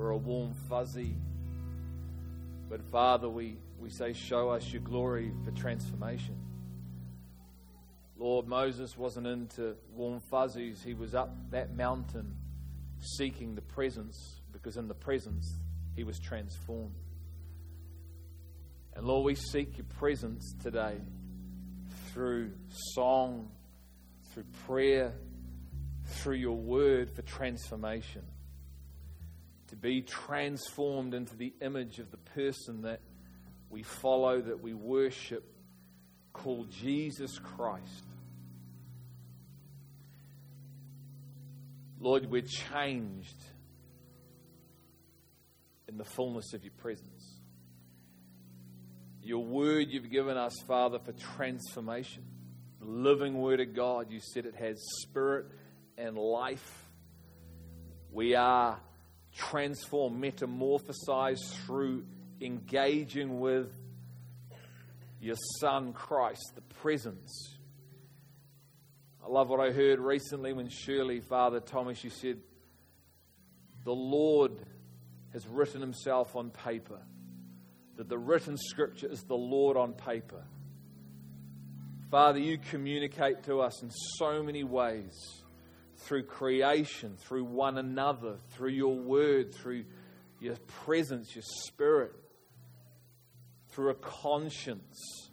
or a warm fuzzy. But Father, we, we say, show us your glory for transformation. Lord, Moses wasn't into warm fuzzies. He was up that mountain seeking the presence because in the presence he was transformed. And Lord, we seek your presence today through song, through prayer, through your word for transformation. To be transformed into the image of the person that we follow, that we worship, called Jesus Christ. Lord, we're changed in the fullness of your presence. Your word you've given us, Father, for transformation. The living word of God, you said it has spirit and life. We are transformed, metamorphosize through engaging with your Son Christ, the presence. I love what I heard recently when Shirley, Father Thomas, you said, The Lord has written himself on paper that the written scripture is the Lord on paper. Father, you communicate to us in so many ways through creation, through one another, through your word, through your presence, your spirit, through a conscience.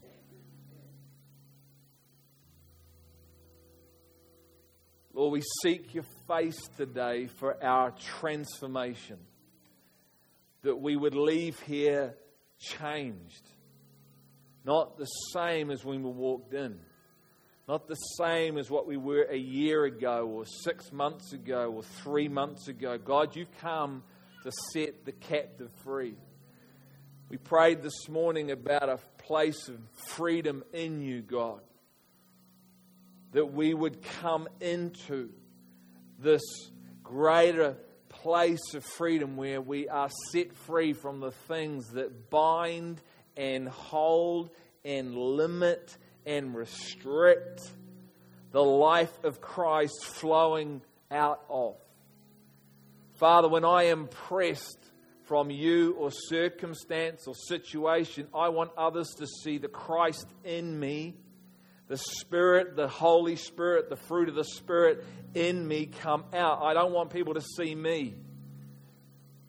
Lord, we seek your face today for our transformation. That we would leave here changed. Not the same as when we walked in. Not the same as what we were a year ago, or six months ago, or three months ago. God, you've come to set the captive free. We prayed this morning about a place of freedom in you, God. That we would come into this greater place of freedom where we are set free from the things that bind and hold and limit and restrict the life of Christ flowing out of. Father, when I am pressed from you or circumstance or situation, I want others to see the Christ in me, the Spirit, the Holy Spirit, the fruit of the Spirit in me come out. I don't want people to see me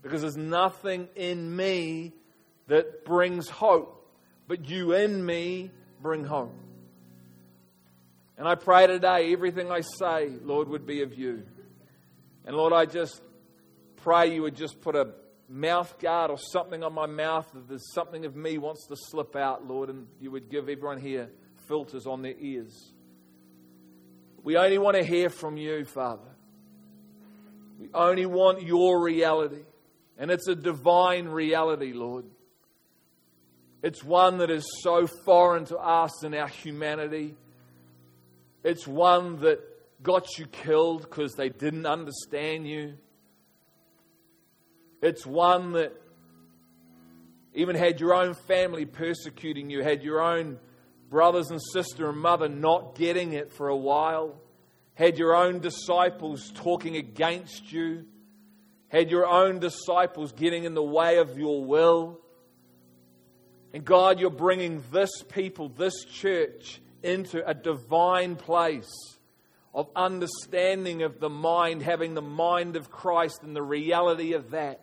because there's nothing in me that brings hope, but you in me bring hope. And I pray today everything I say, Lord, would be of you. And Lord, I just pray you would just put a mouth guard or something on my mouth that there's something of me wants to slip out, Lord, and you would give everyone here filters on their ears. We only want to hear from you, Father. We only want your reality. And it's a divine reality, Lord. It's one that is so foreign to us in our humanity. It's one that got you killed because they didn't understand you. It's one that even had your own family persecuting you, had your own brothers and sister and mother not getting it for a while, had your own disciples talking against you, had your own disciples getting in the way of your will. And God, you're bringing this people, this church, into a divine place of understanding of the mind, having the mind of Christ and the reality of that,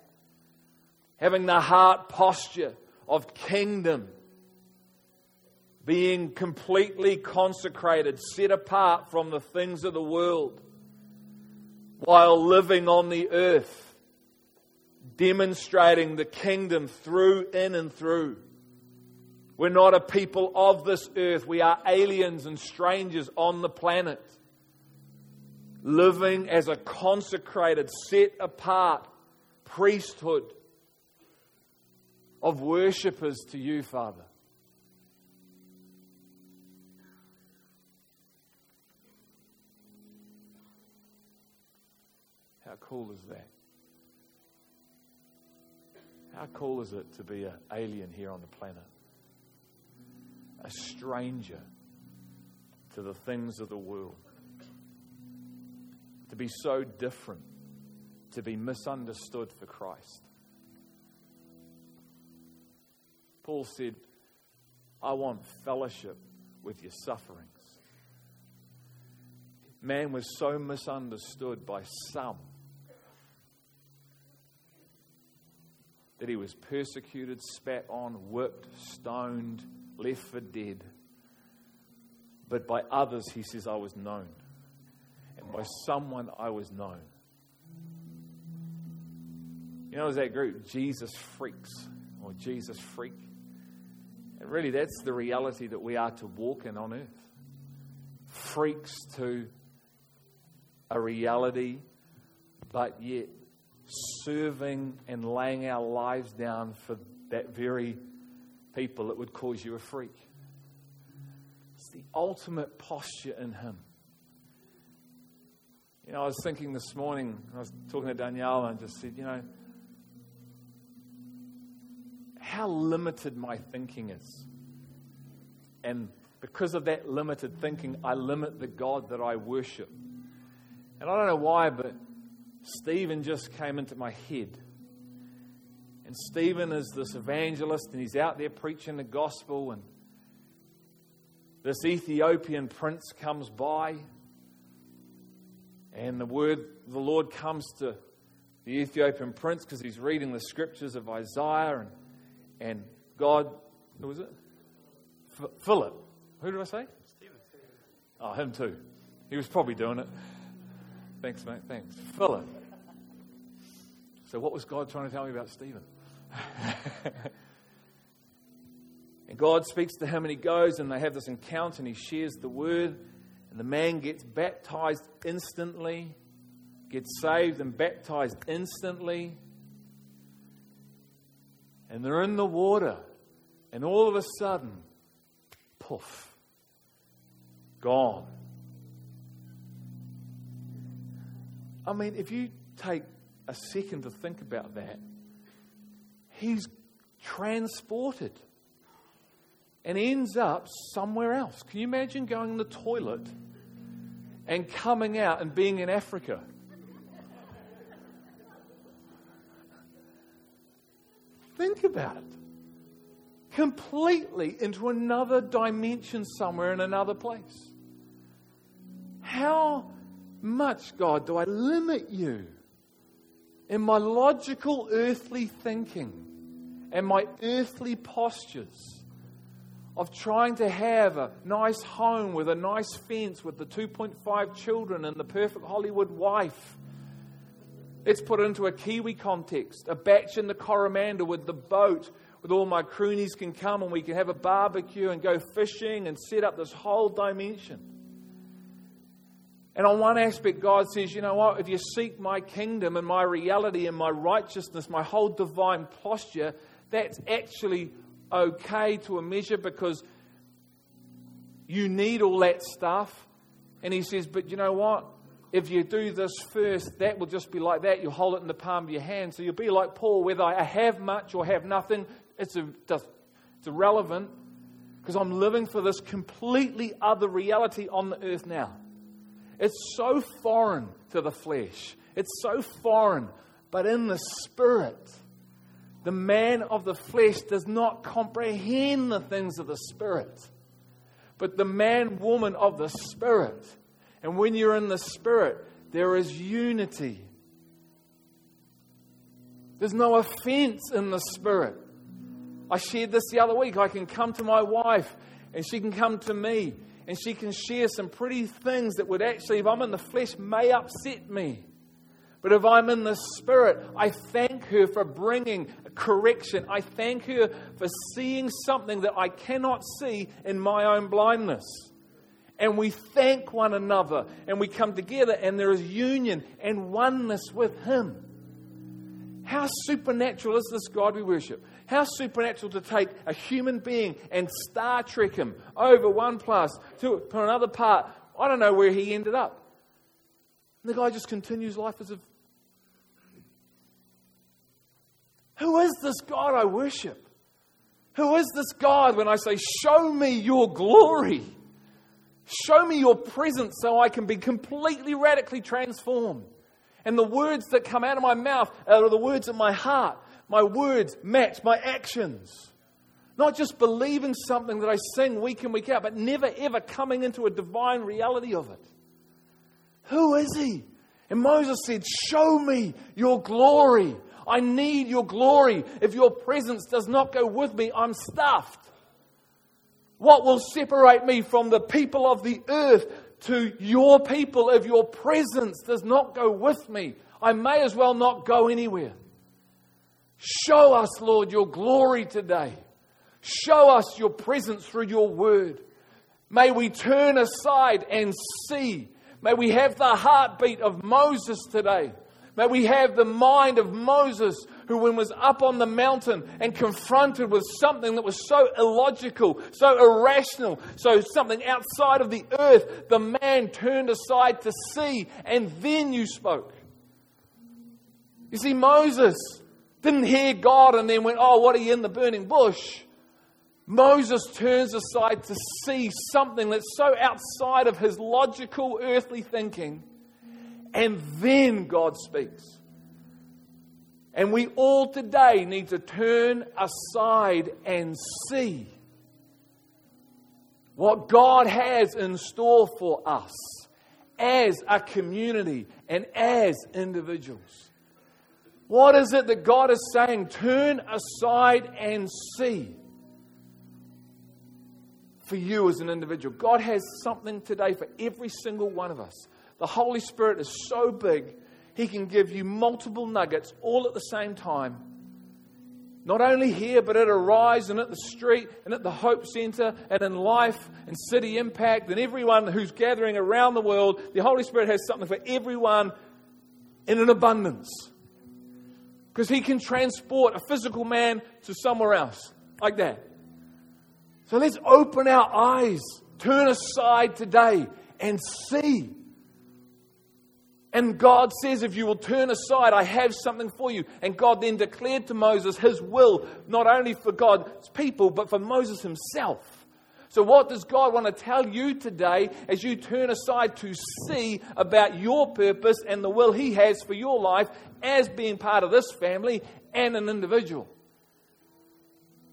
having the heart posture of kingdom. Being completely consecrated, set apart from the things of the world, while living on the earth, demonstrating the kingdom through, in, and through. We're not a people of this earth. We are aliens and strangers on the planet, living as a consecrated, set apart priesthood of worshippers to you, Father. How cool is that? How cool is it to be an alien here on the planet? A stranger to the things of the world. To be so different to be misunderstood for Christ. Paul said, I want fellowship with your sufferings. Man was so misunderstood by some that he was persecuted, spat on, whipped, stoned, left for dead. But by others, he says, I was known. And by someone, I was known. You know, there's that group, Jesus Freaks, or Jesus Freak. And really, that's the reality that we are to walk in on earth. Freaks to a reality, but yet serving and laying our lives down for that very people that would cause you a freak. It's the ultimate posture in Him. You know, I was thinking this morning, I was talking to Danielle and just said, you know, how limited my thinking is. And because of that limited thinking, I limit the God that I worship. And I don't know why, but Stephen just came into my head. And Stephen is this evangelist, and he's out there preaching the gospel. And this Ethiopian prince comes by, and the word the Lord comes to the Ethiopian prince because he's reading the scriptures of Isaiah, and, and God, who was it? F- Philip. Who did I say? Stephen. Oh, him too. He was probably doing it. Thanks, mate. Thanks. Philip. So, what was God trying to tell me about Stephen? and God speaks to him, and he goes, and they have this encounter, and he shares the word, and the man gets baptized instantly, gets saved and baptized instantly. And they're in the water, and all of a sudden, poof, gone. I mean, if you take a second to think about that, he's transported and ends up somewhere else. Can you imagine going in the toilet and coming out and being in Africa? Think about it. Completely into another dimension somewhere in another place. How much, God, do I limit you in my logical earthly thinking and my earthly postures of trying to have a nice home with a nice fence with the 2.5 children and the perfect Hollywood wife? Let's put into a Kiwi context. A bach in the Coromandel with the boat, with all my croonies can come and we can have a barbecue and go fishing and set up this whole dimension. And on one aspect, God says, you know what? If you seek my kingdom and my reality and my righteousness, my whole divine posture, that's actually okay to a measure because you need all that stuff. And he says, but you know what? If you do this first, that will just be like that. You'll hold it in the palm of your hand. So you'll be like Paul, whether I have much or have nothing, it's, a, it's irrelevant because I'm living for this completely other reality on the earth now. It's so foreign to the flesh. It's so foreign. But in the spirit, the man of the flesh does not comprehend the things of the spirit. But the man, woman of the spirit. And when you're in the spirit, there is unity. There's no offense in the spirit. I shared this the other week. I can come to my wife and she can come to me and she can share some pretty things that would actually, if I'm in the flesh, may upset me. But if I'm in the spirit, I thank her for bringing correction. I thank her for seeing something that I cannot see in my own blindness. And we thank one another and we come together and there is union and oneness with Him. How supernatural is this God we worship? How supernatural to take a human being and Star Trek him over one plus to, to another part. I don't know where he ended up. And the guy just continues life as if. Who is this God I worship? Who is this God when I say, Show me your glory? Show me your presence so I can be completely radically transformed. And the words that come out of my mouth are the words of my heart. My words match my actions. Not just believing something that I sing week in, week out, but never ever coming into a divine reality of it. Who is he? And Moses said, Show me your glory. I need your glory. If your presence does not go with me, I'm stuffed. What will separate me from the people of the earth to your people if your presence does not go with me? I may as well not go anywhere. Show us, Lord, your glory today. Show us your presence through your word. May we turn aside and see. May we have the heartbeat of Moses today. May we have the mind of Moses, who, when was up on the mountain and confronted with something that was so illogical, so irrational, so something outside of the earth, the man turned aside to see, and then you spoke. You see, Moses didn't hear God and then went, Oh, what are you in the burning bush? Moses turns aside to see something that's so outside of his logical earthly thinking, and then God speaks. And we all today need to turn aside and see what God has in store for us as a community and as individuals. What is it that God is saying? Turn aside and see for you as an individual. God has something today for every single one of us. The Holy Spirit is so big, He can give you multiple nuggets all at the same time. Not only here, but at Arise and at the street and at the Hope Center and in life and City Impact and everyone who's gathering around the world. The Holy Spirit has something for everyone in an abundance. Because He can transport a physical man to somewhere else like that. So let's open our eyes, turn aside today, and see. And God says, if you will turn aside, I have something for you. And God then declared to Moses his will, not only for God's people, but for Moses himself. So, what does God want to tell you today as you turn aside to see about your purpose and the will He has for your life as being part of this family and an individual?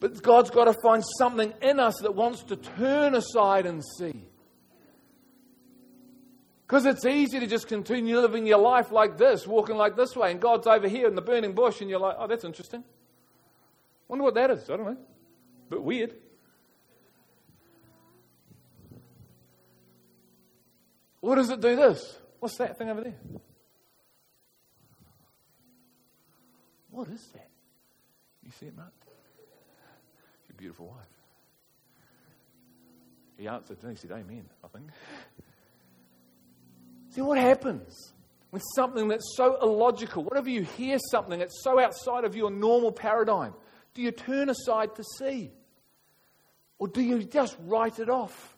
But God's got to find something in us that wants to turn aside and see. Because it's easy to just continue living your life like this, walking like this way, and God's over here in the burning bush, and you're like, oh, that's interesting. Wonder what that is. I don't know. But weird. What does it do this? What's that thing over there? What is that? You see it, Mark? Your beautiful wife. He answered and he said, Amen, I think. See what happens with something that's so illogical? Whatever you hear something that's so outside of your normal paradigm, do you turn aside to see? Or do you just write it off?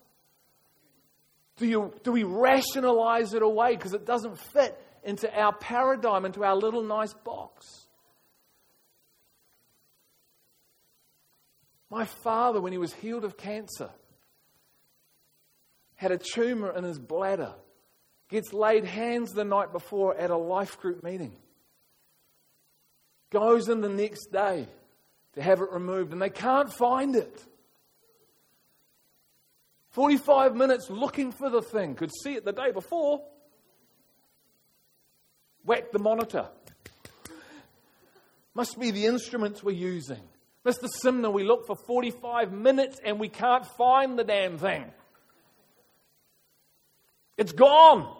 Do, you, do we rationalize it away because it doesn't fit into our paradigm, into our little nice box? My father, when he was healed of cancer, had a tumor in his bladder, gets laid hands the night before at a life group meeting, goes in the next day to have it removed, and they can't find it. 45 minutes looking for the thing, could see it the day before. Whack the monitor. Must be the instruments we're using. Mr. Simnor, we look for 45 minutes and we can't find the damn thing. It's gone.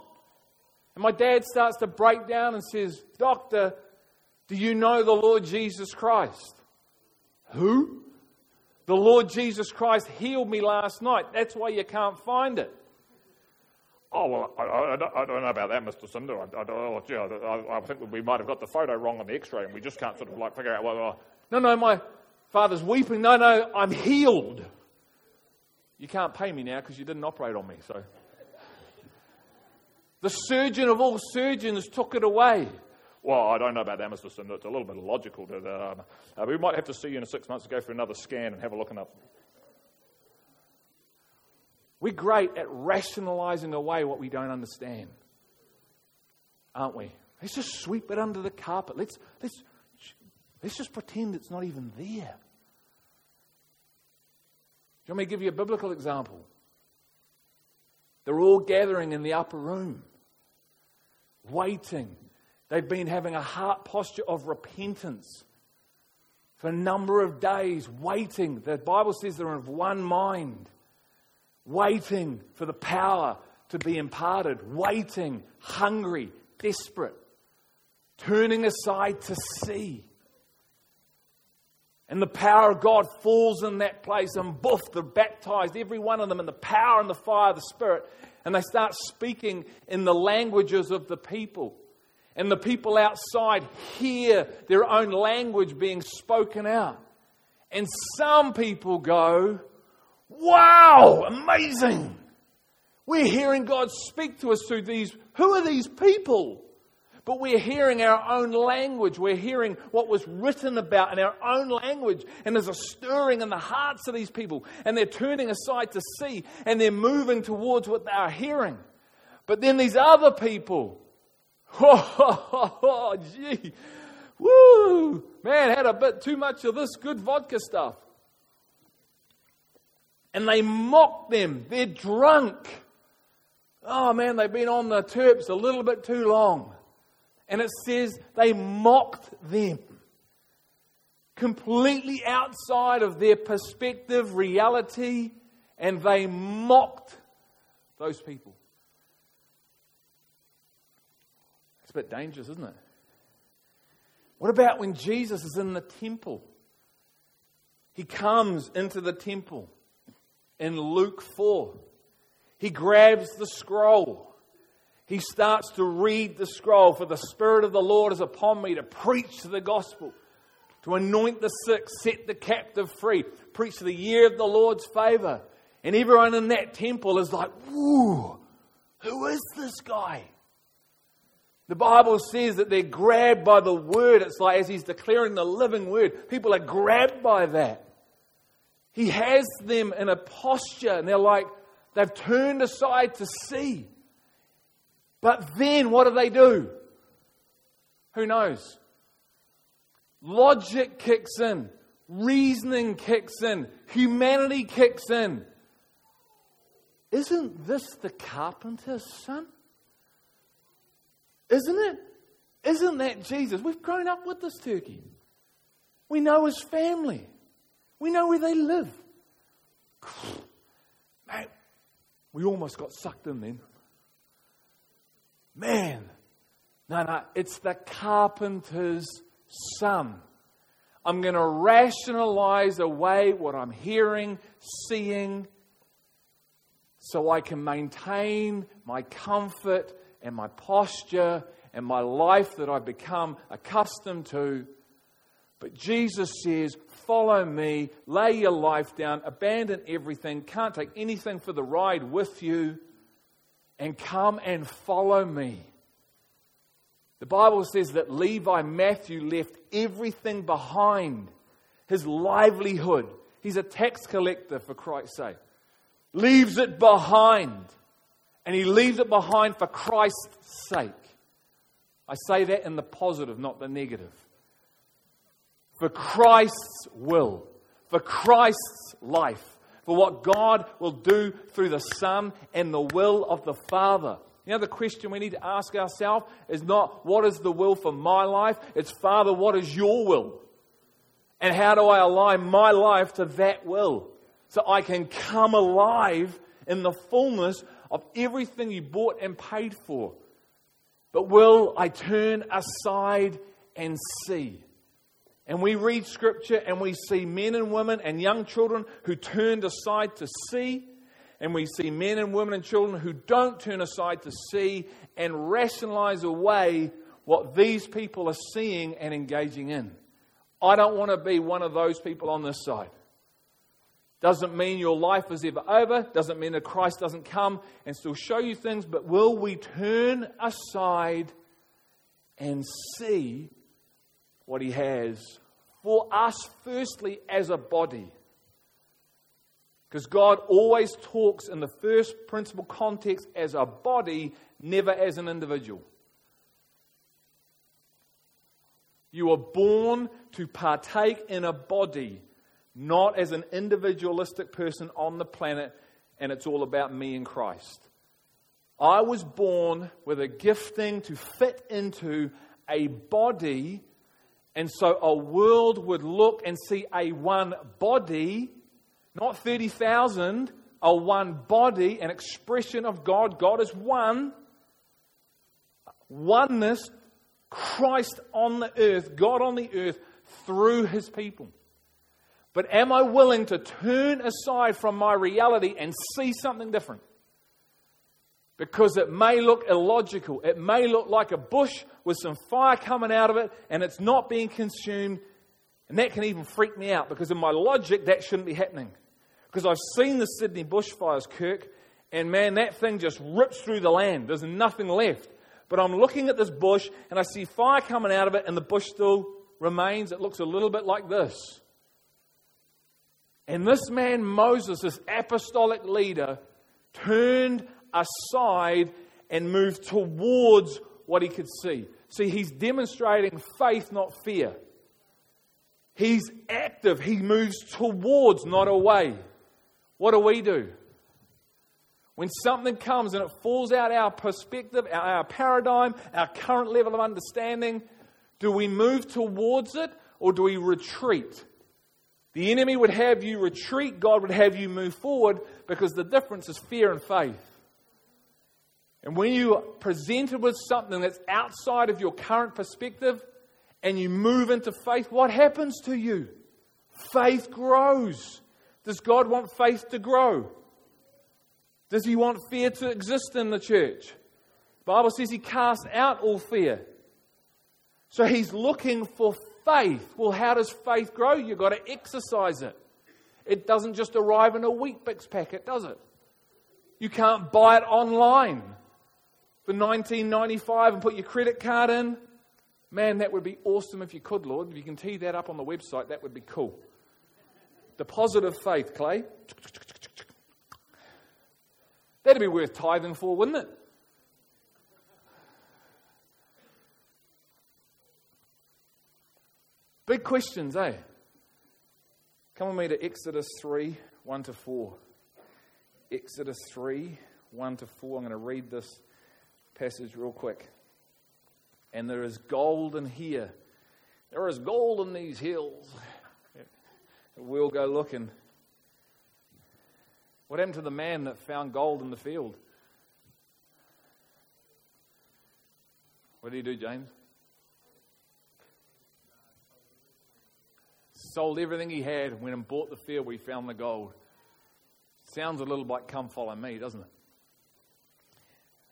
And my dad starts to break down and says, Doctor, do you know the Lord Jesus Christ? Who? The Lord Jesus Christ healed me last night. That's why you can't find it. Oh, well, I, I, I, don't know about that, Mr. Simnor. I, I, I, think we might have got the photo wrong on the x ray and we just can't sort of like figure out what. Uh, no, no, my, Father's weeping. No, no, I'm healed. You can't pay me now because you didn't operate on me. So the surgeon of all surgeons took it away. Well, I don't know about that, Mr. Sim. It's a little bit illogical. To, uh, uh, we might have to see you in six months to go for another scan and have a look up. We're great at rationalizing away what we don't understand, aren't we? Let's just sweep it under the carpet. Let's, let's, let's just pretend it's not even there. Do you want me to give you a biblical example? They're all gathering in the upper room, waiting. They've been having a heart posture of repentance for a number of days, waiting. The Bible says they're of one mind, waiting for the power to be imparted, waiting, hungry, desperate, turning aside to see. And the power of God falls in that place, and boof, they're baptized, every one of them, in the power and the fire of the Spirit. And they start speaking in the languages of the people. And the people outside hear their own language being spoken out. And some people go, Wow, amazing! We're hearing God speak to us through these. Who are these people? But we're hearing our own language. We're hearing what was written about in our own language. And there's a stirring in the hearts of these people. And they're turning aside to see. And they're moving towards what they are hearing. But then these other people, oh, gee, woo, man, had a bit too much of this good vodka stuff. And they mock them. They're drunk. Oh man, they've been on the turps a little bit too long. And it says they mocked them. Completely outside of their perspective, reality, and they mocked those people. It's a bit dangerous, isn't it? What about when Jesus is in the temple? He comes into the temple in Luke 4. He grabs the scroll he starts to read the scroll. For the Spirit of the Lord is upon me to preach the gospel, to anoint the sick, set the captive free, preach the year of the Lord's favor. And everyone in that temple is like, whoo, who is this guy? The Bible says that they're grabbed by the word. It's like as he's declaring the living word, people are grabbed by that. He has them in a posture, and they're like, they've turned aside to see. But then what do they do? Who knows? Logic kicks in, reasoning kicks in, humanity kicks in. Isn't this the carpenter's son? Isn't it? Isn't that Jesus? We've grown up with this turkey. We know his family. We know where they live. We almost got sucked in then. Man, no, no, it's the carpenter's son. I'm going to rationalize away what I'm hearing, seeing, so I can maintain my comfort and my posture and my life that I've become accustomed to. But Jesus says, Follow me, lay your life down, abandon everything, can't take anything for the ride with you and come and follow me. The Bible says that Levi Matthew left everything behind his livelihood. He's a tax collector, for Christ's sake. Leaves it behind. And he leaves it behind for Christ's sake. I say that in the positive, not the negative. For Christ's will, for Christ's life for what God will do through the Son and the will of the Father. You know, the question we need to ask ourselves is not, what is the will for my life? It's, Father, what is your will? And how do I align my life to that will? So I can come alive in the fullness of everything you bought and paid for. But will I turn aside and see? And we read scripture and we see men and women and young children who turned aside to see. And we see men and women and children who don't turn aside to see and rationalize away what these people are seeing and engaging in. I don't want to be one of those people on this side. Doesn't mean your life is ever over. Doesn't mean that Christ doesn't come and still show you things. But will we turn aside and see what he has for us, firstly, as a body. Because God always talks in the first principle context as a body, never as an individual. You are born to partake in a body, not as an individualistic person on the planet, and it's all about me and Christ. I was born with a gifting to fit into a body, and so a world would look and see a one body, not 30,000, a one body, an expression of God. God is one. Oneness, Christ on the earth, God on the earth through his people. But am I willing to turn aside from my reality and see something different? Because it may look illogical. It may look like a bush with some fire coming out of it and it's not being consumed. And that can even freak me out because in my logic, that shouldn't be happening. Because I've seen the Sydney bushfires, Kirk, and man, that thing just rips through the land. There's nothing left. But I'm looking at this bush and I see fire coming out of it and the bush still remains. It looks a little bit like this. And this man, Moses, this apostolic leader, turned aside and move towards what he could see. See, he's demonstrating faith, not fear. He's active. He moves towards, not away. What do we do? When something comes and it falls out our perspective, our, paradigm, our current level of understanding, do we move towards it or do we retreat? The enemy would have you retreat, God would have you move forward because the difference is fear and faith. And when you are presented with something that's outside of your current perspective and you move into faith, what happens to you? Faith grows. Does God want faith to grow? Does he want fear to exist in the church? The Bible says he casts out all fear. So he's looking for faith. Well, how does faith grow? You've got to exercise it. It doesn't just arrive in a Weet-Bix packet, does it? You can't buy it online for 19.95 and put your credit card in. Man, that would be awesome if you could, Lord. If you can tee that up on the website, that would be cool. Deposit of faith, Clay. That'd be worth tithing for, wouldn't it? Big questions, eh? Come with me to Exodus 3 1 to 4. Exodus 3 1 to 4. I'm going to read this passage real quick. And there is gold in here. There is gold in these hills. We'll go looking. What happened to the man that found gold in the field? What did he do, James? Sold everything he had, went and bought the field where he found the gold. Sounds a little like come follow me, doesn't it?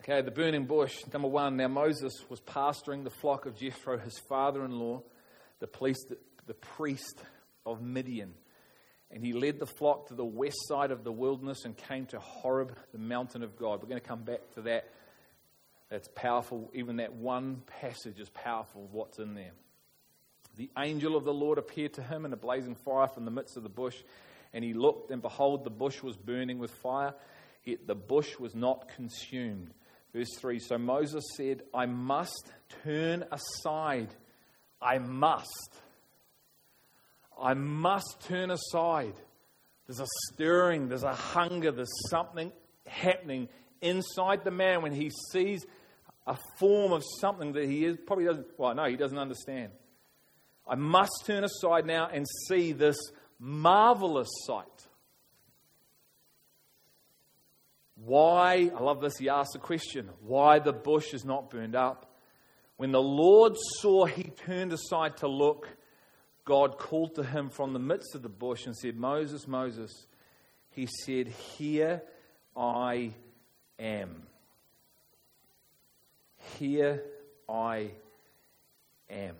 Okay, the burning bush. Number one, now Moses was pastoring the flock of Jethro, his father in law, the priest, the priest of Midian. And he led the flock to the west side of the wilderness and came to Horeb, the mountain of God. We're going to come back to that. That's powerful. Even that one passage is powerful, what's in there. The angel of the Lord appeared to him in a blazing fire from the midst of the bush. And he looked, and behold, the bush was burning with fire, yet the bush was not consumed. Verse 3 So Moses said, I must turn aside. I must. I must turn aside. There's a stirring, there's a hunger, there's something happening inside the man when he sees a form of something that he is, probably doesn't, well, no, he doesn't understand. I must turn aside now and see this marvelous sight. Why, I love this, he asks a question why the bush is not burned up. When the Lord saw he turned aside to look, God called to him from the midst of the bush and said, Moses, Moses. He said, Here I am. Here I am.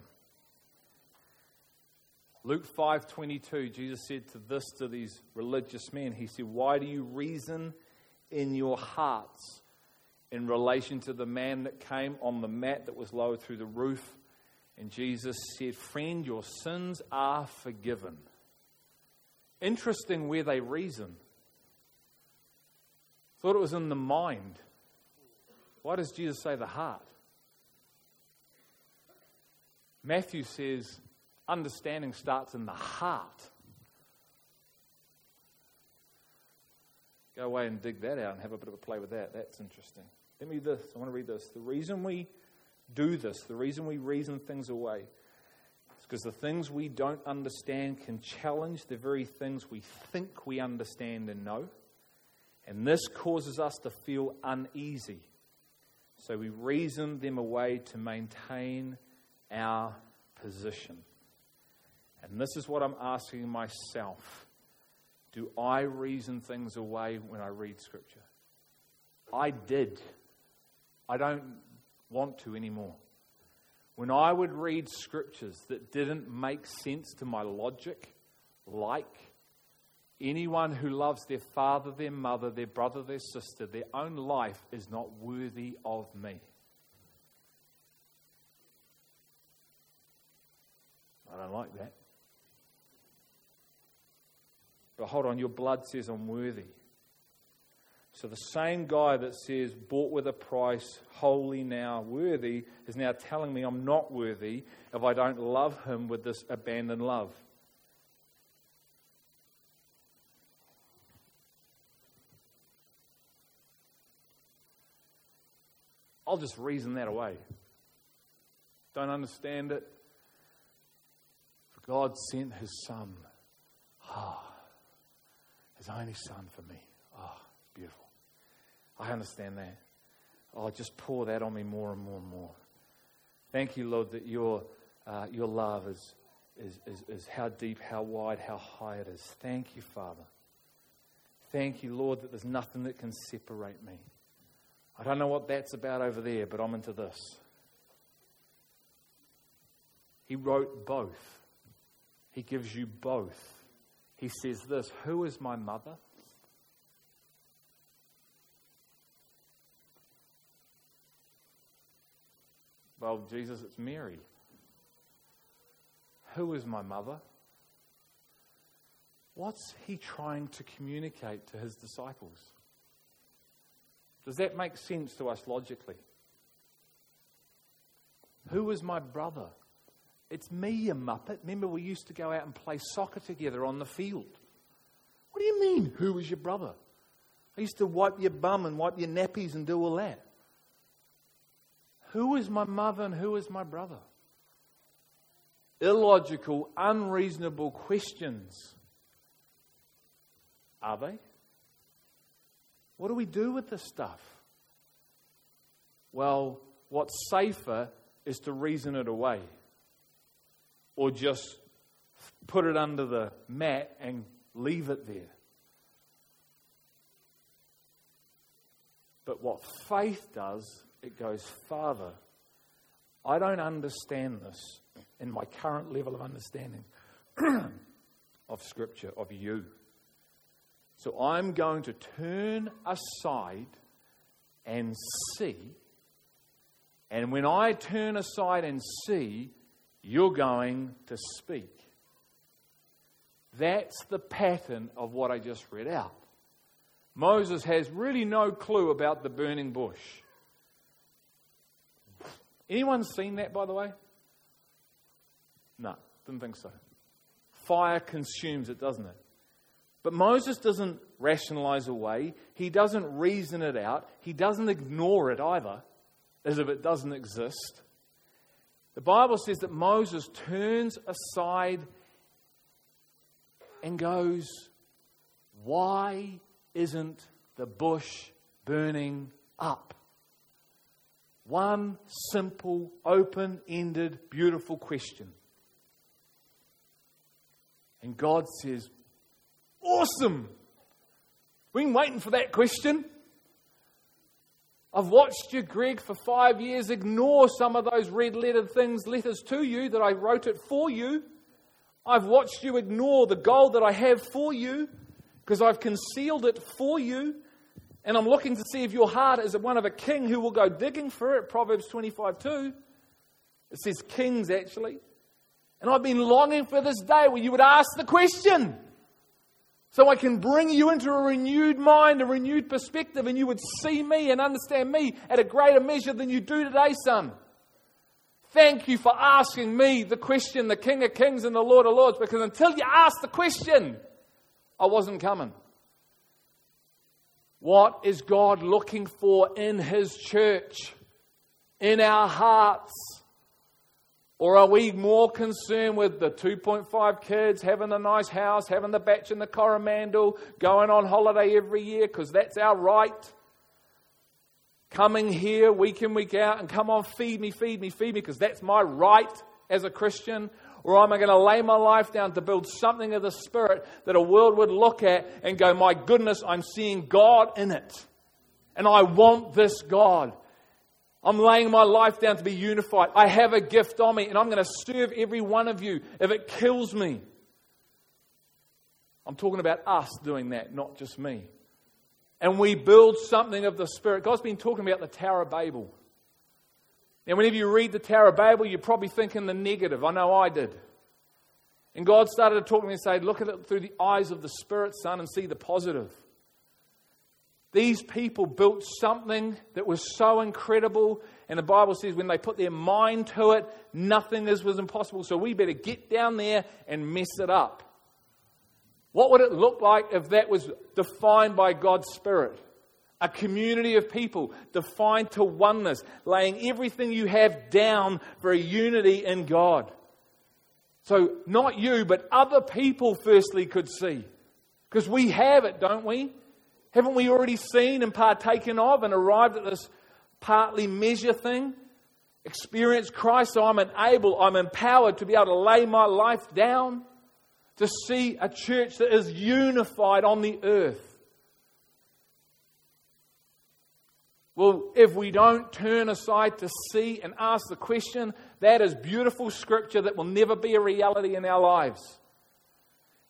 Luke 5:22 Jesus said to this to these religious men he said why do you reason in your hearts in relation to the man that came on the mat that was lowered through the roof. And Jesus said, Friend, your sins are forgiven. Interesting where they reason. Thought it was in the mind. Why does Jesus say the heart? Matthew says understanding starts in the heart. Go away and dig that out and have a bit of a play with that. That's interesting. Let me this. I want to read this. The reason we do this, the reason we reason things away, is because the things we don't understand can challenge the very things we think we understand and know. And this causes us to feel uneasy. So we reason them away to maintain our position. And this is what I'm asking myself. Do I reason things away when I read Scripture? I did. I don't want to anymore. When I would read Scriptures that didn't make sense to my logic, like anyone who loves their father, their mother, their brother, their sister, their own life is not worthy of me. I don't like that. But hold on, your blood says I'm worthy. So the same guy that says, bought with a price, holy now, worthy, is now telling me I'm not worthy if I don't love him with this abandoned love. I'll just reason that away. Don't understand it. For God sent his son. Ah, his only son for me. It's beautiful. I understand that. Oh, just pour that on me more and more and more. Thank you, Lord, that your, uh, your love is, is, is, is how deep, how wide, how high it is. Thank you, Father. Thank you, Lord, that there's nothing that can separate me. I don't know what that's about over there, but I'm into this. He wrote both. He gives you both. He says this Who is my mother? Well, Jesus, it's Mary. Who is my mother? What's he trying to communicate to his disciples? Does that make sense to us logically? Who is my brother? It's me, you muppet. Remember, we used to go out and play soccer together on the field. What do you mean, who was your brother? I used to wipe your bum and wipe your nappies and do all that. Who is my mother and who is my brother? Illogical, unreasonable questions. Are they? What do we do with this stuff? Well, what's safer is to reason it away or just put it under the mat and leave it there. But what faith does, it goes, Father, I don't understand this in my current level of understanding of Scripture, of you. So I'm going to turn aside and see. And when I turn aside and see, you're going to speak. That's the pattern of what I just read out. Moses has really no clue about the burning bush. Anyone seen that, by the way? No, didn't think so. Fire consumes it, doesn't it? But Moses doesn't rationalize away. He doesn't reason it out. He doesn't ignore it either, as if it doesn't exist. The Bible says that Moses turns aside and goes, Why isn't the bush burning up? One simple, open ended, beautiful question. And God says, Awesome. We've been waiting for that question. I've watched you, Greg, for five years ignore some of those red lettered things, letters to you that I wrote it for you. I've watched you ignore the gold that I have for you because I've concealed it for you. And I'm looking to see if your heart is one of a king who will go digging for it. Proverbs 25 2. It says kings, actually. And I've been longing for this day where you would ask the question. So I can bring you into a renewed mind, a renewed perspective, and you would see me and understand me at a greater measure than you do today, son. Thank you for asking me the question, the King of Kings and the Lord of Lords, because until you asked the question, I wasn't coming. What is God looking for in His church, in our hearts? Or are we more concerned with the 2.5 kids, having a nice house, having the bach in the Coromandel, going on holiday every year because that's our right? Coming here week in, week out, and come on, feed me, feed me, feed me because that's my right as a Christian? Or am I going to lay my life down to build something of the Spirit that a world would look at and go, my goodness, I'm seeing God in it. And I want this God. I'm laying my life down to be unified. I have a gift on me, and I'm going to serve every one of you if it kills me. I'm talking about us doing that, not just me. And we build something of the Spirit. God's been talking about the Tower of Babel. Now, whenever you read the Tower of Babel, you're probably thinking the negative. I know I did. And God started to talk to me and say, Look at it through the eyes of the Spirit, son, and see the positive. These people built something that was so incredible. And the Bible says when they put their mind to it, nothing is, was impossible. So we better get down there and mess it up. What would it look like if that was defined by God's Spirit? A community of people defined to oneness, laying everything you have down for a unity in God. So, not you, but other people firstly could see. Because we have it, don't we? Haven't we already seen and partaken of and arrived at this partly measure thing? Experience Christ, so I'm enabled, I'm empowered to be able to lay my life down, to see a church that is unified on the earth. Well, if we don't turn aside to see and ask the question, that is beautiful scripture that will never be a reality in our lives.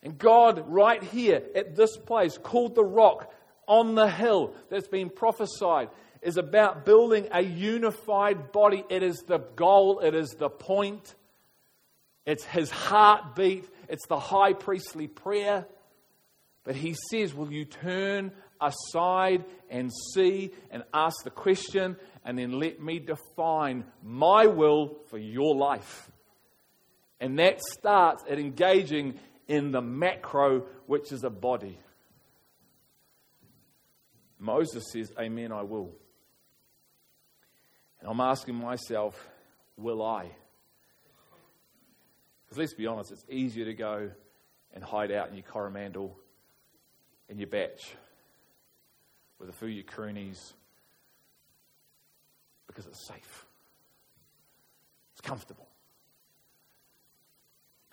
And God, right here at this place, called the rock, on the hill that's been prophesied is about building a unified body. It is the goal, it is the point, it's his heartbeat, it's the high priestly prayer. But he says, Will you turn aside and see and ask the question, and then let me define my will for your life? And that starts at engaging in the macro, which is a body. Moses says, Amen, I will. And I'm asking myself, will I? Because let's be honest, it's easier to go and hide out in your Coromandel, in your bach, with a few of your croonies, because it's safe. It's comfortable.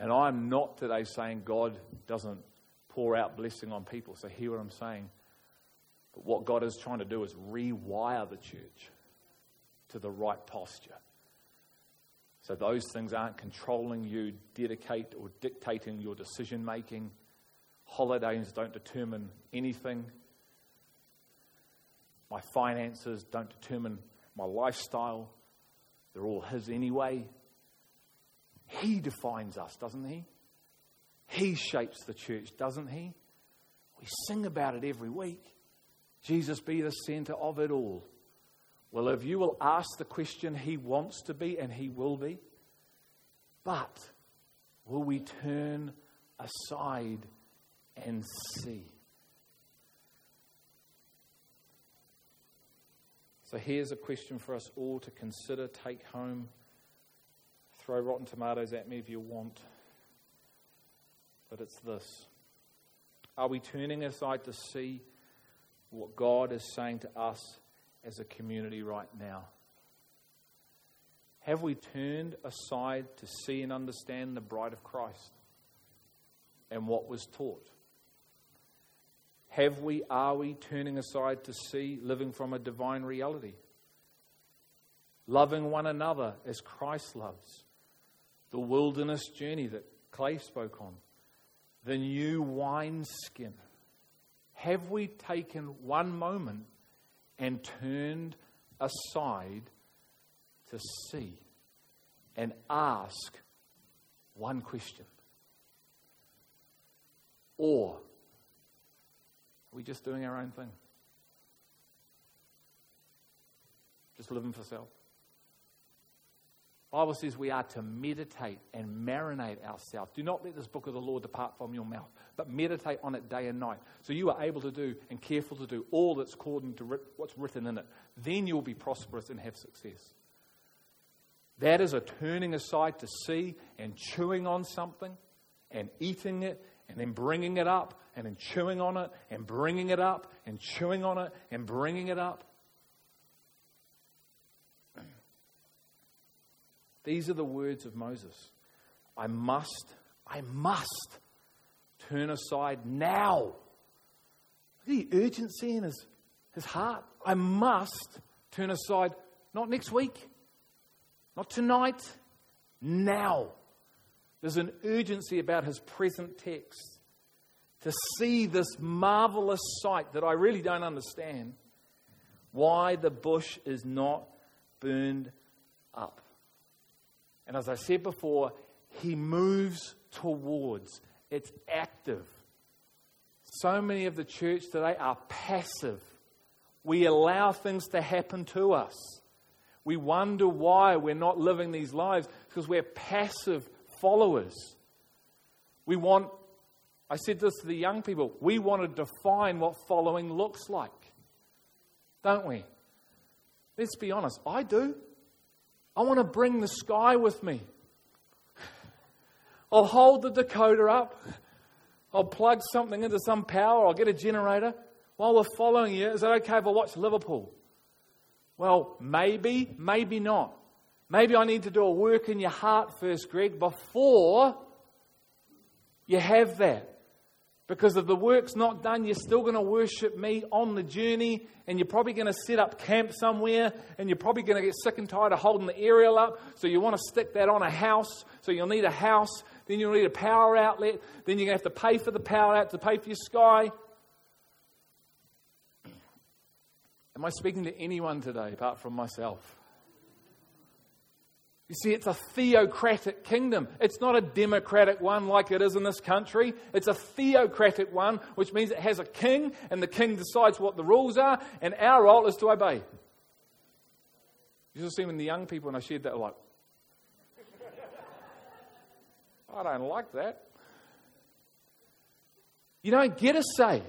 And I'm not today saying God doesn't pour out blessing on people. So hear what I'm saying. But what God is trying to do is rewire the church to the right posture. So those things aren't controlling you, dedicate or dictating your decision making. Holidays don't determine anything. My finances don't determine my lifestyle. They're all His anyway. He defines us, doesn't He? He shapes the church, doesn't He? We sing about it every week. Jesus be the center of it all. Well, if you will ask the question he wants to be, and he will be, but will we turn aside and see? So here's a question for us all to consider, take home. Throw rotten tomatoes at me if you want. But it's this Are we turning aside to see? What God is saying to us as a community right now? Have we turned aside to see and understand the bride of Christ and what was taught? Have we, are we turning aside to see living from a divine reality? Loving one another as Christ loves. The wilderness journey that Clay spoke on. The new wineskin have we taken one moment and turned aside to see and ask one question? Or are we just doing our own thing? Just living for self? Bible says we are to meditate and marinate ourselves. Do not let this book of the Lord depart from your mouth, but meditate on it day and night. So you are able to do and careful to do all that's according to what's written in it. Then you'll be prosperous and have success. That is a turning aside to see and chewing on something and eating it and then bringing it up and then chewing on it and bringing it up and chewing on it and bringing it up. These are the words of Moses. I must, I must turn aside now. The urgency in his, his heart. I must turn aside, not next week, not tonight, now. There's an urgency about his present text to see this marvelous sight that I really don't understand why the bush is not burned up. And as I said before, he moves towards, it's active. So many of the church today are passive. We allow things to happen to us. We wonder why we're not living these lives because we're passive followers. We want, I said this to the young people, we want to define what following looks like. Don't we? Let's be honest, I do. I want to bring the sky with me. I'll hold the decoder up. I'll plug something into some power. I'll get a generator. While we're following you, is it okay if I watch Liverpool? Well, maybe, maybe not. Maybe I need to do a work in your heart first, Greg, before you have that. Because if the work's not done, you're still going to worship me on the journey, and you're probably going to set up camp somewhere, and you're probably going to get sick and tired of holding the aerial up. So you want to stick that on a house. So you'll need a house, then you'll need a power outlet, then you're going to have to pay for the power outlet to pay for your sky. Am I speaking to anyone today apart from myself? You see, it's a theocratic kingdom. It's not a democratic one like it is in this country. It's a theocratic one, which means it has a king, and the king decides what the rules are, and our role is to obey. You just see when the young people, and I shared that, like, I don't like that. You don't get a say.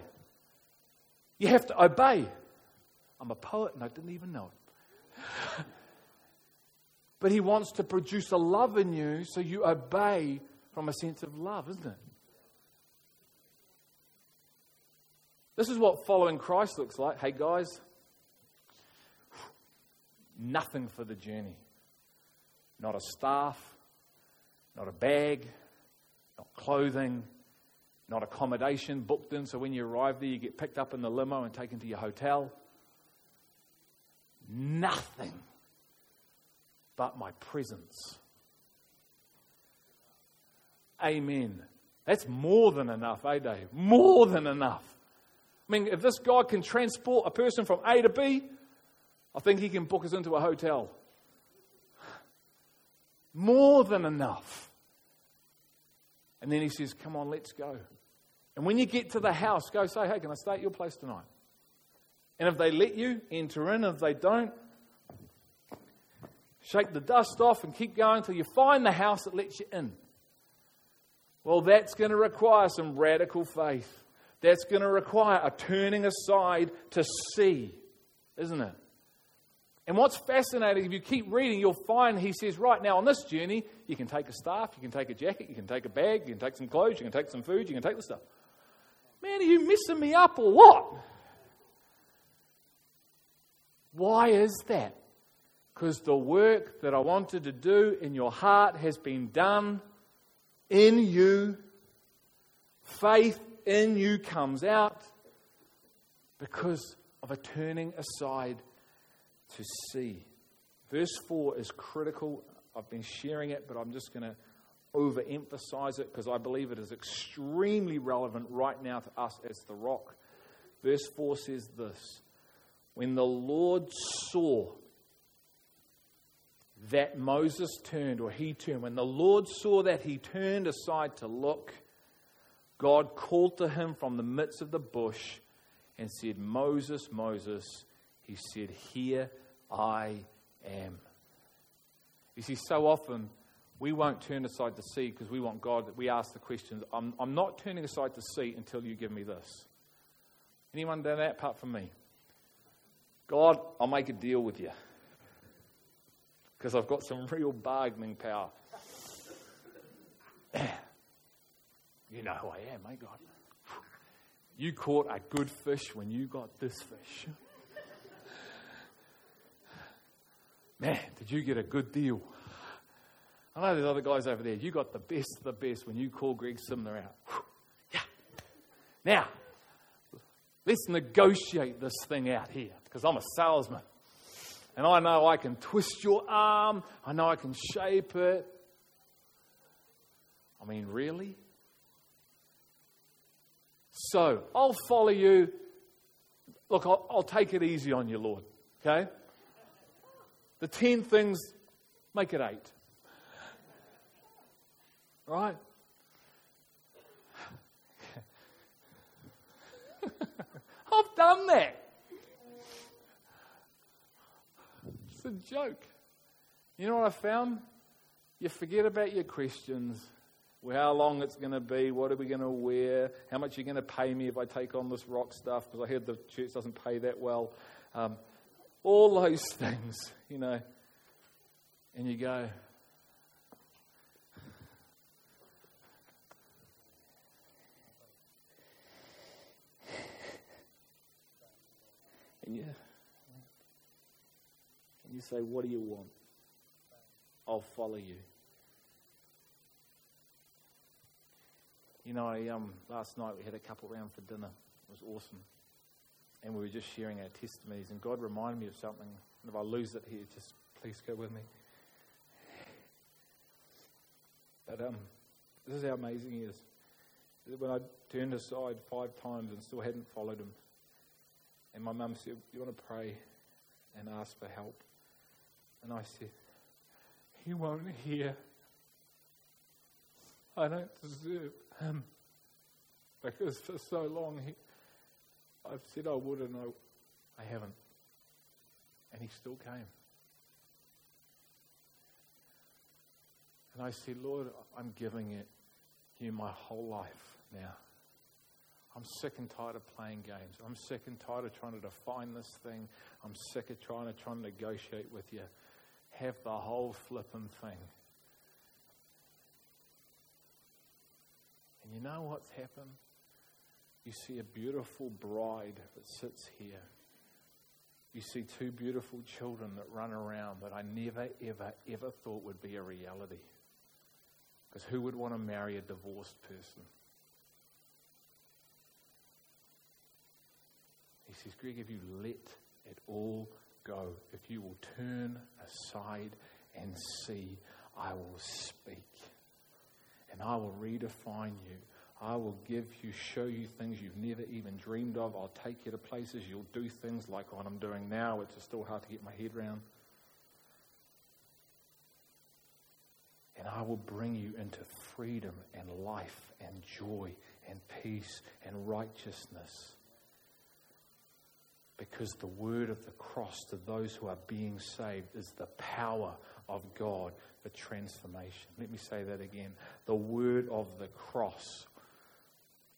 You have to obey. I'm a poet and I didn't even know it. But He wants to produce a love in you so you obey from a sense of love, isn't it? This is what following Christ looks like. Hey, guys, nothing for the journey. Not a staff, not a bag, not clothing, not accommodation booked in so when you arrive there you get picked up in the limo and taken to your hotel. Nothing but my presence. Amen. That's more than enough, eh, Dave? More than enough. I mean, if this God can transport a person from A to B, I think he can book us into a hotel. More than enough. And then he says, Come on, let's go. And when you get to the house, go say, Hey, can I stay at your place tonight? And if they let you, enter in. If they don't, shake the dust off and keep going until you find the house that lets you in. Well, that's going to require some radical faith. That's going to require a turning aside to see, isn't it? And what's fascinating, if you keep reading, you'll find he says, right now on this journey, you can take a staff, you can take a jacket, you can take a bag, you can take some clothes, you can take some food, you can take the stuff. Man, are you messing me up or what? Why is that? Because the work that I wanted to do in your heart has been done in you. Faith in you comes out because of a turning aside to see. Verse 4 is critical. I've been sharing it, but I'm just going to overemphasize it because I believe it is extremely relevant right now to us as the rock. Verse 4 says this When the Lord saw that Moses turned, or he turned, when the Lord saw that he turned aside to look, God called to him from the midst of the bush and said, Moses, Moses. He said, Here I am. You see, so often we won't turn aside to see because we want God. We ask the questions. I'm, I'm not turning aside to see until you give me this. Anyone done that apart from me? God, I'll make a deal with you because I've got some real bargaining power. you know who I am, eh, God? You caught a good fish when you got this fish. Man, did you get a good deal? I know there's other guys over there. You got the best of the best when you call Greg Simnor out. Yeah. Now, let's negotiate this thing out here because I'm a salesman. And I know I can twist your arm, I know I can shape it. I mean, really? So, I'll follow you. Look, I'll, I'll take it easy on you, Lord. Okay? The 10 things, make it 8. Right? I've done that. It's a joke. You know what I found? You forget about your questions. How long it's going to be? What are we going to wear? How much are you going to pay me if I take on this rock stuff? Because I heard the church doesn't pay that well. Um, all those things, you know. And you go, and you, and you say, What do you want? I'll follow you. You know, I, um, last night we had a couple round for dinner. It was awesome and we were just sharing our testimonies, and God reminded me of something. And if I lose it here, just please go with me. But um, this is how amazing He is. When I turned aside five times and still hadn't followed Him, and my mum said, "You want to pray and ask for help?" And I said, "He won't hear. I don't deserve Him." Because for so long he, I've said I would and I, I haven't. And he still came. And I said, Lord, I'm giving it you my whole life now. I'm sick and tired of playing games. I'm sick and tired of trying to define this thing. I'm sick of trying to try and negotiate with you. Have the whole flipping thing. And you know what's happened? You see a beautiful bride that sits here. You see two beautiful children that run around that I never, ever, ever thought would be a reality. Because who would want to marry a divorced person? He says, Greg, if you let it all go, if you will turn aside and see, I will speak. And I will redefine you. I will give you, show you things you've never even dreamed of. I'll take you to places you'll do things like what I'm doing now, which is still hard to get my head around. And I will bring you into freedom and life and joy and peace and righteousness. Because the word of the cross to those who are being saved is the power of God for transformation. Let me say that again. The word of the cross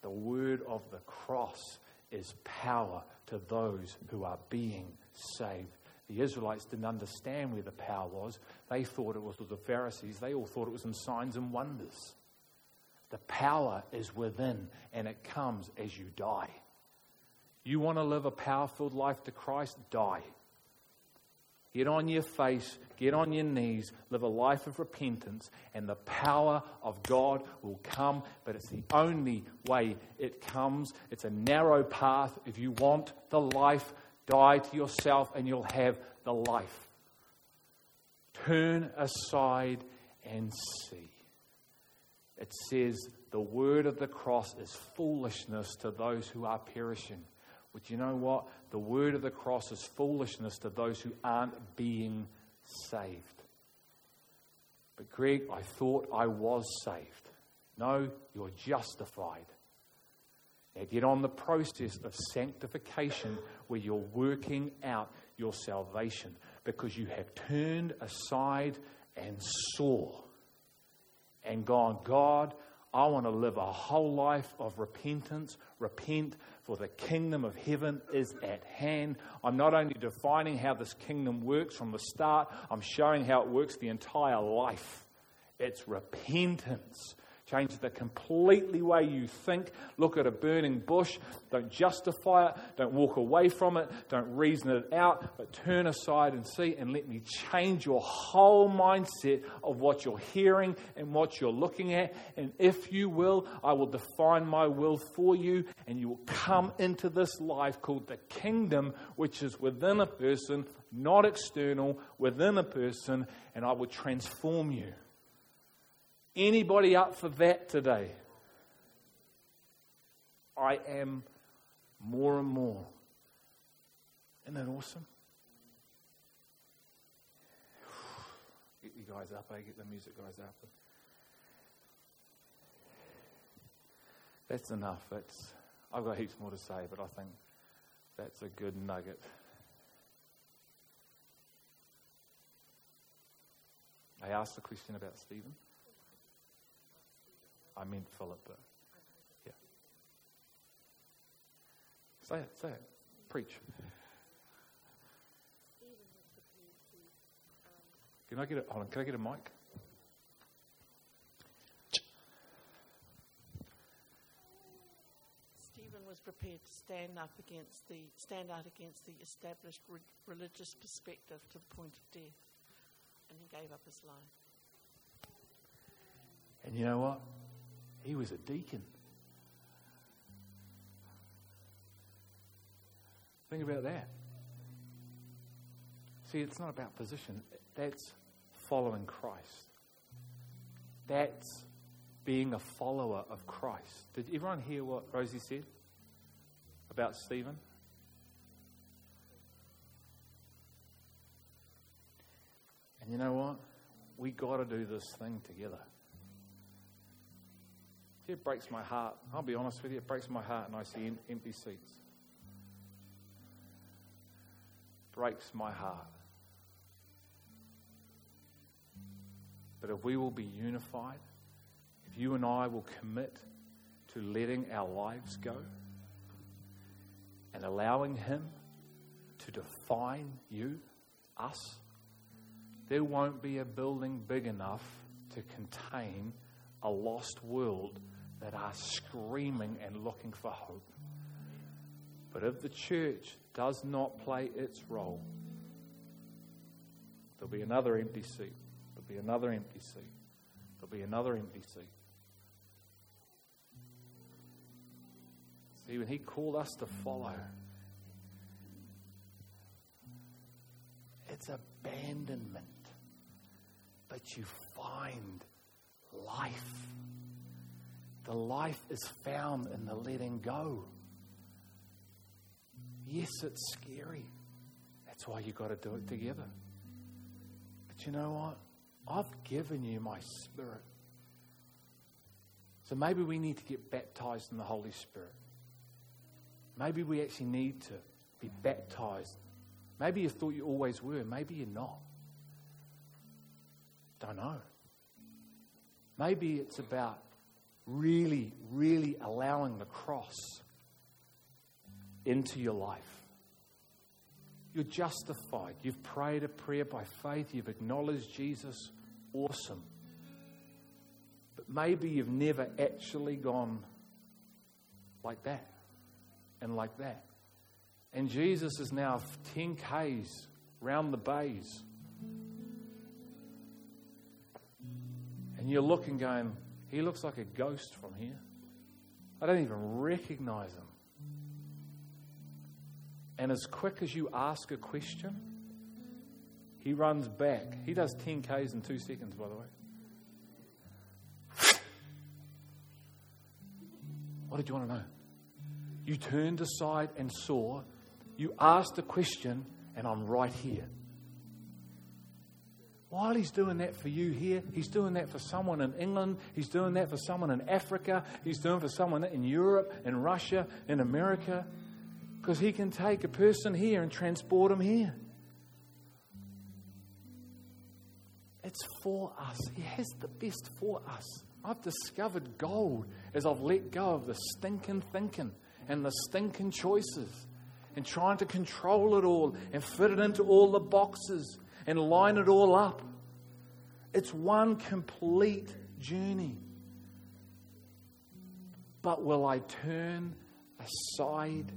the word of the cross is power to those who are being saved. The Israelites didn't understand where the power was. They thought it was with the Pharisees. They all thought it was in signs and wonders. The power is within, and it comes as you die. You want to live a power filled life to Christ? Die. Get on your face, get on your knees, live a life of repentance, and the power of God will come. But it's the only way it comes. It's a narrow path. If you want the life, die to yourself and you'll have the life. Turn aside and see. It says the word of the cross is foolishness to those who are perishing. But you know what? The word of the cross is foolishness to those who aren't being saved. But, Greg, I thought I was saved. No, you're justified. Now get on the process of sanctification where you're working out your salvation because you have turned aside and saw and gone, God, I want to live a whole life of repentance. Repent, for the kingdom of heaven is at hand. I'm not only defining how this kingdom works from the start, I'm showing how it works the entire life. It's repentance. Change the completely way you think. Look at a burning bush. Don't justify it. Don't walk away from it. Don't reason it out, but turn aside and see and let me change your whole mindset of what you're hearing and what you're looking at. And if you will, I will define my will for you and you will come into this life called the kingdom, which is within a person, not external, within a person, and I will transform you. Anybody up for that today? I am more and more. Isn't that awesome? Get you guys up, I eh? get the music guys up. That's enough. That's, I've got heaps more to say, but I think that's a good nugget. I asked the question about Stephen. I meant Philip, but yeah. Say it, say it. Preach. Can I get a, hold on, can I get a mic? Stephen was prepared to stand up against the stand out against the established re- religious perspective to the point of death, and he gave up his life. And you know what? He was a deacon. Think about that. See, it's not about position, that's following Christ. That's being a follower of Christ. Did everyone hear what Rosie said about Stephen? And you know what? We got to do this thing together. It breaks my heart. I'll be honest with you, it breaks my heart and I see empty seats. Breaks my heart. But if we will be unified, if you and I will commit to letting our lives go and allowing Him to define you, us, there won't be a building big enough to contain a lost world that are screaming and looking for hope. But if the church does not play its role, there'll be another empty seat. There'll be another empty seat. There'll be another empty seat. See, when He called us to follow, it's abandonment, but you find life. The life is found in the letting go. Yes, it's scary. That's why you've got to do it together. But you know what? I've given you my spirit. So maybe we need to get baptized in the Holy Spirit. Maybe we actually need to be baptized. Maybe you thought you always were. Maybe you're not. Don't know. Maybe it's about really, really allowing the cross into your life. You're justified. You've prayed a prayer by faith. You've acknowledged Jesus. Awesome. But maybe you've never actually gone like that and like that. And Jesus is now 10 Ks round the bays. And you're looking, going, he looks like a ghost from here. I don't even recognize him. And as quick as you ask a question, he runs back. He does 10 Ks in two seconds, by the way. What did you want to know? You turned aside and saw. You asked a question, and I'm right here. While he's doing that for you here, he's doing that for someone in England, he's doing that for someone in Africa, he's doing for someone in Europe, in Russia, in America, because he can take a person here and transport them here. It's for us. He has the best for us. I've discovered gold as I've let go of the stinking thinking and the stinking choices and trying to control it all and fit it into all the boxes and line it all up. It's one complete journey. But will I turn aside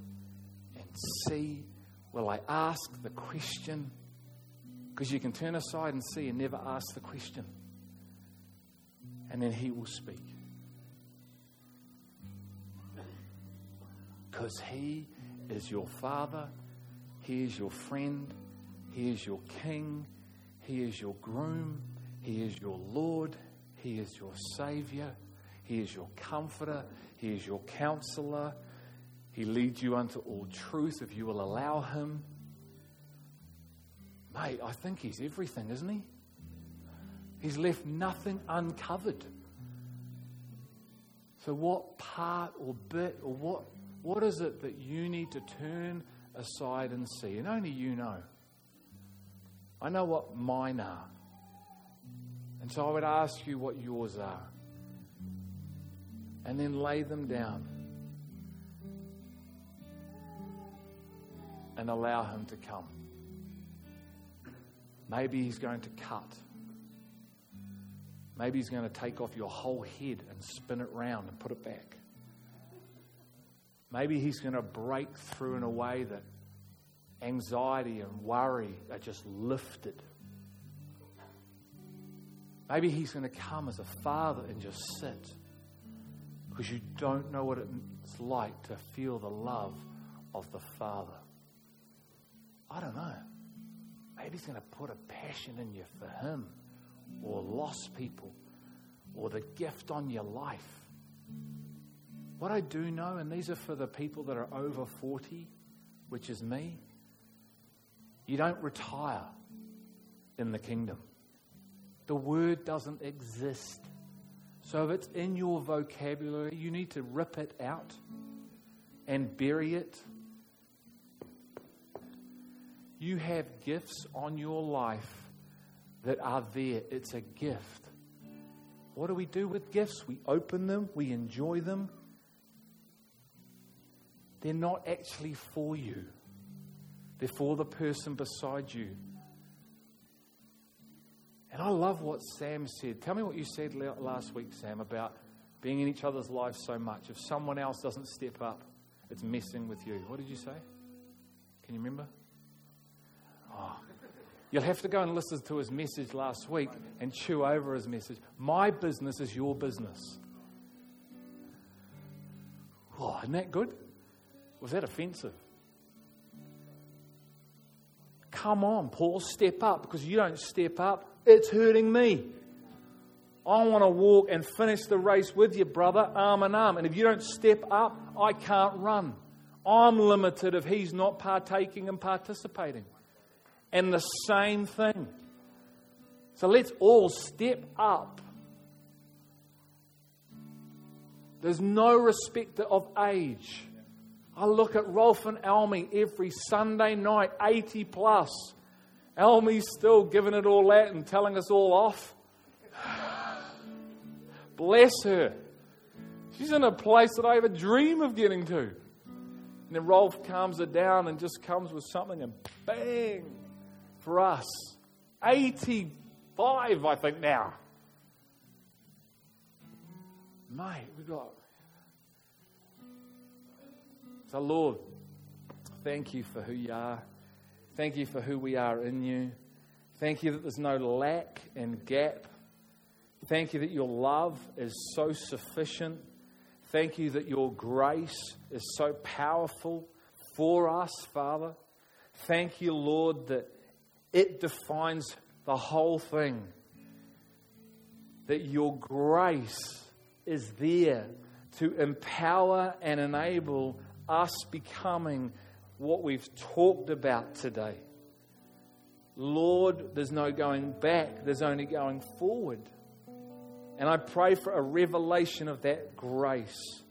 and see? Will I ask the question? Because you can turn aside and see and never ask the question. And then He will speak. Because He is your Father, He is your friend, He is your King, He is your groom, He is your Lord, He is your Savior, He is your Comforter, He is your Counselor. He leads you unto all truth if you will allow Him. Mate, I think He's everything, isn't He? He's left nothing uncovered. So, what part or bit or what what is it that you need to turn aside and see? And only you know. I know what mine are. And so I would ask you what yours are. And then lay them down. And allow Him to come. Maybe He's going to cut. Maybe He's going to take off your whole head and spin it round and put it back. Maybe He's going to break through in a way that anxiety and worry are just lifted. Maybe He's going to come as a father and just sit because you don't know what it's like to feel the love of the Father. I don't know. Maybe He's going to put a passion in you for Him or lost people or the gift on your life. What I do know, and these are for the people that are over 40, which is me, you don't retire in the kingdom. The word doesn't exist. So if it's in your vocabulary, you need to rip it out and bury it. You have gifts on your life that are there. It's a gift. What do we do with gifts? We open them, we enjoy them, they're not actually for you, they're the person beside you. And I love what Sam said. Tell me what you said last week, Sam, about being in each other's lives so much. If someone else doesn't step up, it's messing with you. What did you say? Can you remember? Oh, you'll have to go and listen to his message last week and chew over his message. My business is your business. Oh, isn't that good? Was that offensive? Come on, Paul, step up because you don't step up, it's hurting me. I want to walk and finish the race with you, brother, arm in arm. And if you don't step up, I can't run. I'm limited if he's not partaking and participating. And the same thing. So let's all step up. There's no respect of age. I look at Rolf and Elmi every Sunday night, 80 plus. Elmi's still giving it all out and telling us all off. Bless her. She's in a place that I ever dream of getting to. And then Rolf calms her down and just comes with something and bang for us. 85, I think, now. Mate, we got so, Lord, thank you for who you are. Thank you for who we are in you. Thank you that there's no lack and gap. Thank you that your love is so sufficient. Thank you that your grace is so powerful for us, Father. Thank you, Lord, that it defines the whole thing. That your grace is there to empower and enable us becoming what we've talked about today. Lord, there's no going back, there's only going forward. And I pray for a revelation of that grace,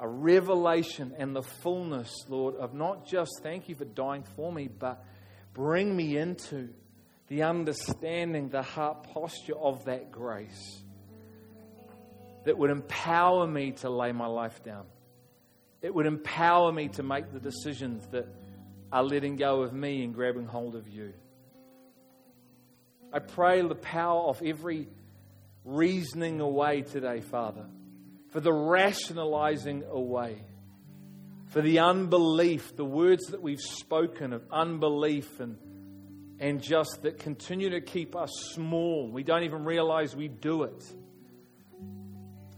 a revelation and the fullness, Lord, of not just thank you for dying for me, but bring me into, the understanding, the heart posture of that grace that would empower me to lay my life down. It would empower me to make the decisions that are letting go of me and grabbing hold of you. I pray the power of every reasoning away today, Father, for the rationalizing away, for the unbelief, the words that we've spoken of unbelief and, and just that continue to keep us small. We don't even realize we do it.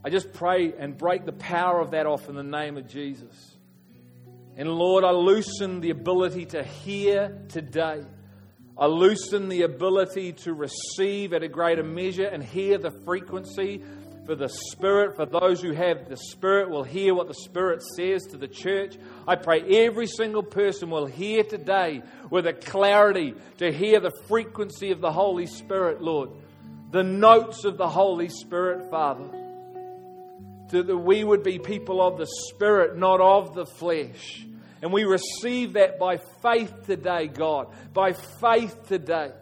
I just pray and break the power of that off in the name of Jesus. And Lord, I loosen the ability to hear today. I loosen the ability to receive at a greater measure and hear the frequency for the Spirit. For those who have the Spirit will hear what the Spirit says to the church. I pray every single person will hear today with a clarity to hear the frequency of the Holy Spirit, Lord. The notes of the Holy Spirit, Father that we would be people of the Spirit, not of the flesh. And we receive that by faith today, God. By faith today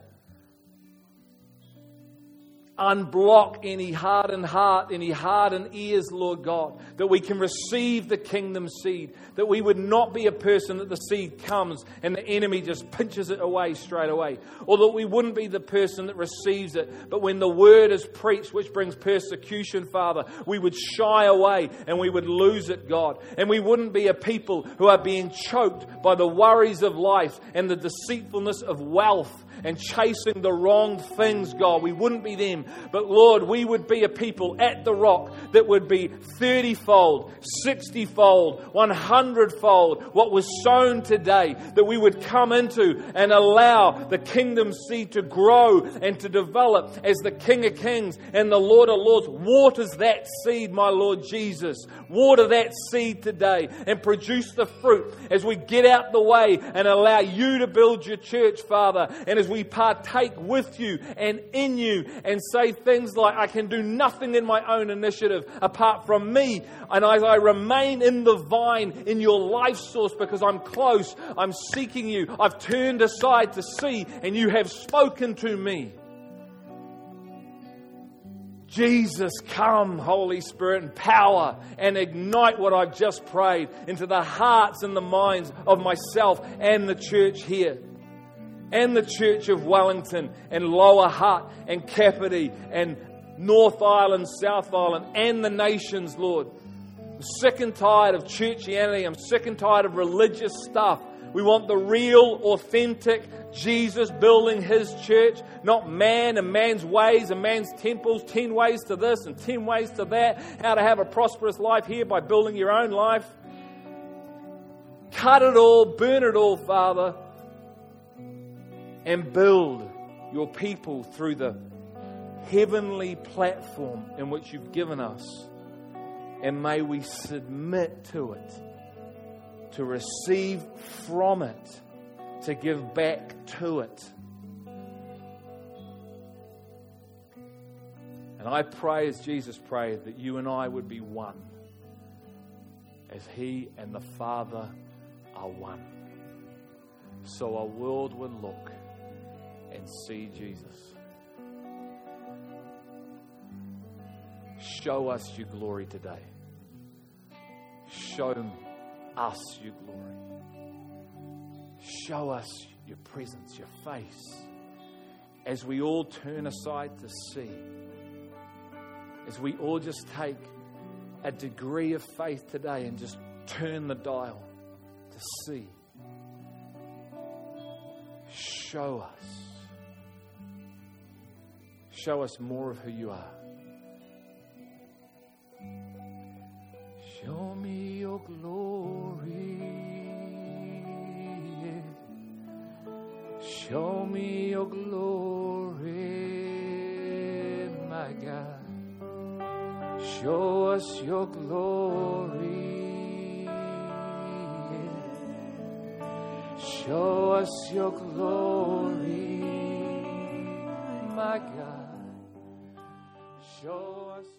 unblock any hardened heart, any hardened ears, Lord God, that we can receive the kingdom seed, that we would not be a person that the seed comes and the enemy just pinches it away straight away, or that we wouldn't be the person that receives it, but when the word is preached, which brings persecution, Father, we would shy away and we would lose it, God, and we wouldn't be a people who are being choked by the worries of life and the deceitfulness of wealth and chasing the wrong things, God. We wouldn't be them. But Lord, we would be a people at the rock that would be 30 fold, 60 fold, 100 fold what was sown today, that we would come into and allow the kingdom seed to grow and to develop as the King of Kings and the Lord of Lords waters that seed, my Lord Jesus. Water that seed today and produce the fruit as we get out the way and allow you to build your church, Father. And as we partake with you and in you and say things like, I can do nothing in my own initiative apart from me. And as I remain in the vine, in your life source, because I'm close, I'm seeking you, I've turned aside to see, and you have spoken to me. Jesus, come, Holy Spirit, and power and ignite what I've just prayed into the hearts and the minds of myself and the church here and the Church of Wellington and Lower Hutt and Kapiti and North Island, South Island, and the nations, Lord. I'm sick and tired of churchianity. I'm sick and tired of religious stuff. We want the real, authentic Jesus building his church, not man and man's ways and man's temples, 10 ways to this and 10 ways to that, how to have a prosperous life here by building your own life. Cut it all, burn it all, Father and build your people through the heavenly platform in which you've given us. And may we submit to it, to receive from it, to give back to it. And I pray, as Jesus prayed, that you and I would be one, as He and the Father are one. So our world would look and see Jesus. Show us your glory today. Show us your glory. Show us your presence, your face, as we all turn aside to see, as we all just take a degree of faith today and just turn the dial to see. Show us. Show us more of who you are. Show me your glory. Show me your glory, my God. Show us your glory. Show us your glory, my God. Show us